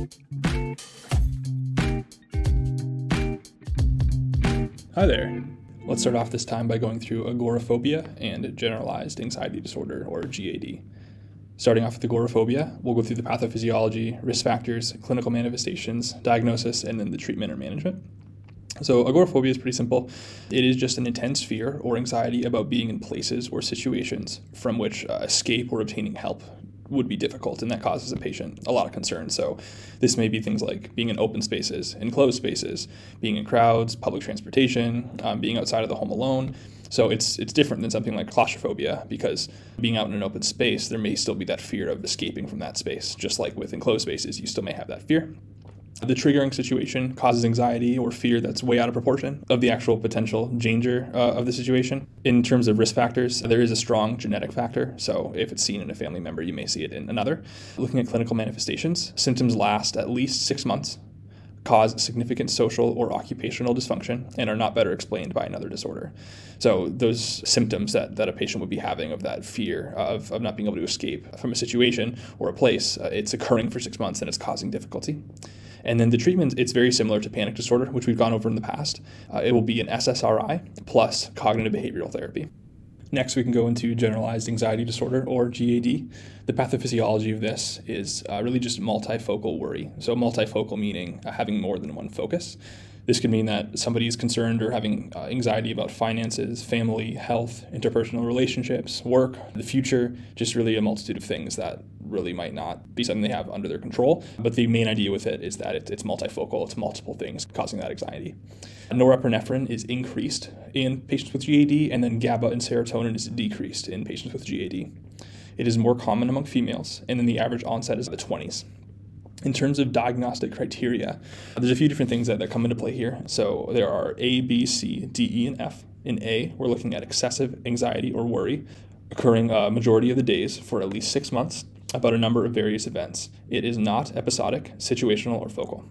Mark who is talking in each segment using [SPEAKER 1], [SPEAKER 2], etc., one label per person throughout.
[SPEAKER 1] Hi there. Let's start off this time by going through agoraphobia and generalized anxiety disorder, or GAD. Starting off with agoraphobia, we'll go through the pathophysiology, risk factors, clinical manifestations, diagnosis, and then the treatment or management. So, agoraphobia is pretty simple. It is just an intense fear or anxiety about being in places or situations from which uh, escape or obtaining help would be difficult, and that causes a patient a lot of concern. So, this may be things like being in open spaces, enclosed spaces, being in crowds, public transportation, um, being outside of the home alone. So it's it's different than something like claustrophobia because being out in an open space, there may still be that fear of escaping from that space. Just like with enclosed spaces, you still may have that fear. The triggering situation causes anxiety or fear that's way out of proportion of the actual potential danger uh, of the situation. In terms of risk factors, there is a strong genetic factor. So, if it's seen in a family member, you may see it in another. Looking at clinical manifestations, symptoms last at least six months, cause significant social or occupational dysfunction, and are not better explained by another disorder. So, those symptoms that, that a patient would be having of that fear of, of not being able to escape from a situation or a place, uh, it's occurring for six months and it's causing difficulty. And then the treatment, it's very similar to panic disorder, which we've gone over in the past. Uh, it will be an SSRI plus cognitive behavioral therapy. Next, we can go into generalized anxiety disorder or GAD. The pathophysiology of this is uh, really just multifocal worry. So, multifocal meaning uh, having more than one focus. This could mean that somebody is concerned or having uh, anxiety about finances, family, health, interpersonal relationships, work, the future, just really a multitude of things that really might not be something they have under their control. But the main idea with it is that it, it's multifocal, it's multiple things causing that anxiety. Norepinephrine is increased in patients with GAD, and then GABA and serotonin is decreased in patients with GAD. It is more common among females, and then the average onset is the 20s. In terms of diagnostic criteria, there's a few different things that, that come into play here. So there are A, B, C, D, E, and F. In A, we're looking at excessive anxiety or worry occurring a majority of the days for at least six months about a number of various events. It is not episodic, situational, or focal.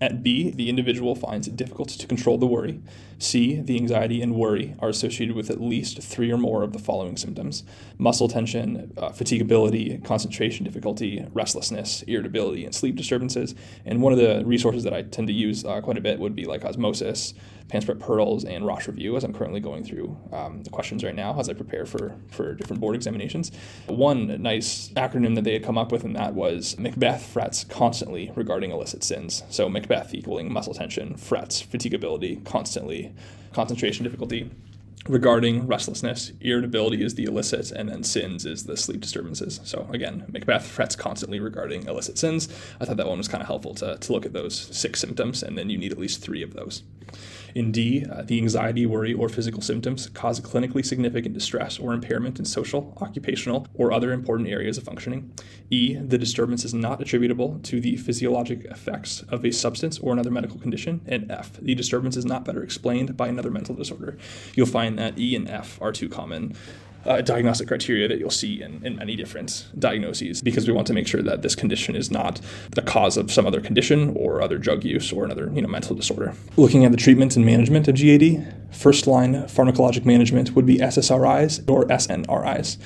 [SPEAKER 1] At B, the individual finds it difficult to control the worry. C, the anxiety and worry are associated with at least three or more of the following symptoms muscle tension, uh, fatigability, concentration difficulty, restlessness, irritability, and sleep disturbances. And one of the resources that I tend to use uh, quite a bit would be like Osmosis, PANCE Prep Pearls, and Rosh Review, as I'm currently going through um, the questions right now as I prepare for, for different board examinations. One nice acronym that they had come up with in that was Macbeth frets constantly regarding illicit sins. So Macbeth equaling muscle tension, frets, fatigability, constantly, concentration difficulty, regarding restlessness, irritability is the illicit, and then sins is the sleep disturbances. So again, Macbeth frets constantly regarding illicit sins. I thought that one was kind of helpful to, to look at those six symptoms, and then you need at least three of those. In D, uh, the anxiety, worry, or physical symptoms cause clinically significant distress or impairment in social, occupational, or other important areas of functioning. E, the disturbance is not attributable to the physiologic effects of a substance or another medical condition. And F, the disturbance is not better explained by another mental disorder. You'll find that E and F are two common uh, diagnostic criteria that you'll see in, in many different diagnoses because we want to make sure that this condition is not the cause of some other condition or other drug use or another you know mental disorder. Looking at the treatment and management of GAD, first line pharmacologic management would be SSRIs or SNRIs.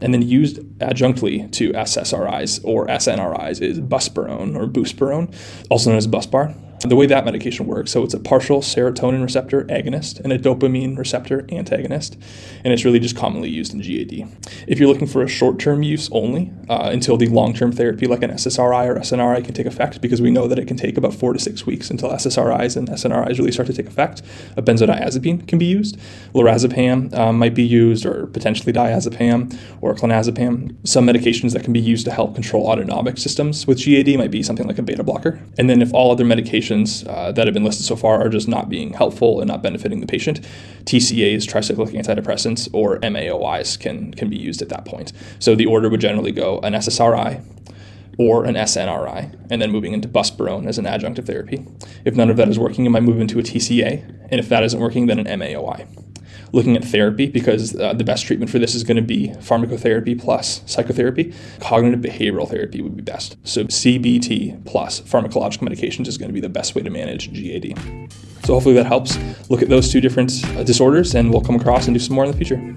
[SPEAKER 1] And then used adjunctly to SSRIs or SNRIs is buspirone or buspirone, also known as Buspar the way that medication works. So it's a partial serotonin receptor agonist and a dopamine receptor antagonist, and it's really just commonly used in GAD. If you're looking for a short-term use only uh, until the long-term therapy like an SSRI or SNRI can take effect, because we know that it can take about four to six weeks until SSRIs and SNRIs really start to take effect, a benzodiazepine can be used. Lorazepam um, might be used, or potentially diazepam or clonazepam. Some medications that can be used to help control autonomic systems with GAD might be something like a beta blocker. And then if all other medications uh, that have been listed so far are just not being helpful and not benefiting the patient. TCAs, tricyclic antidepressants, or MAOIs can, can be used at that point. So the order would generally go an SSRI, or an SNRI, and then moving into buspirone as an adjunctive therapy. If none of that is working, you might move into a TCA, and if that isn't working, then an MAOI looking at therapy because uh, the best treatment for this is going to be pharmacotherapy plus psychotherapy. Cognitive behavioral therapy would be best. So CBT plus pharmacological medications is going to be the best way to manage GAD. So hopefully that helps. Look at those two different uh, disorders and we'll come across and do some more in the future.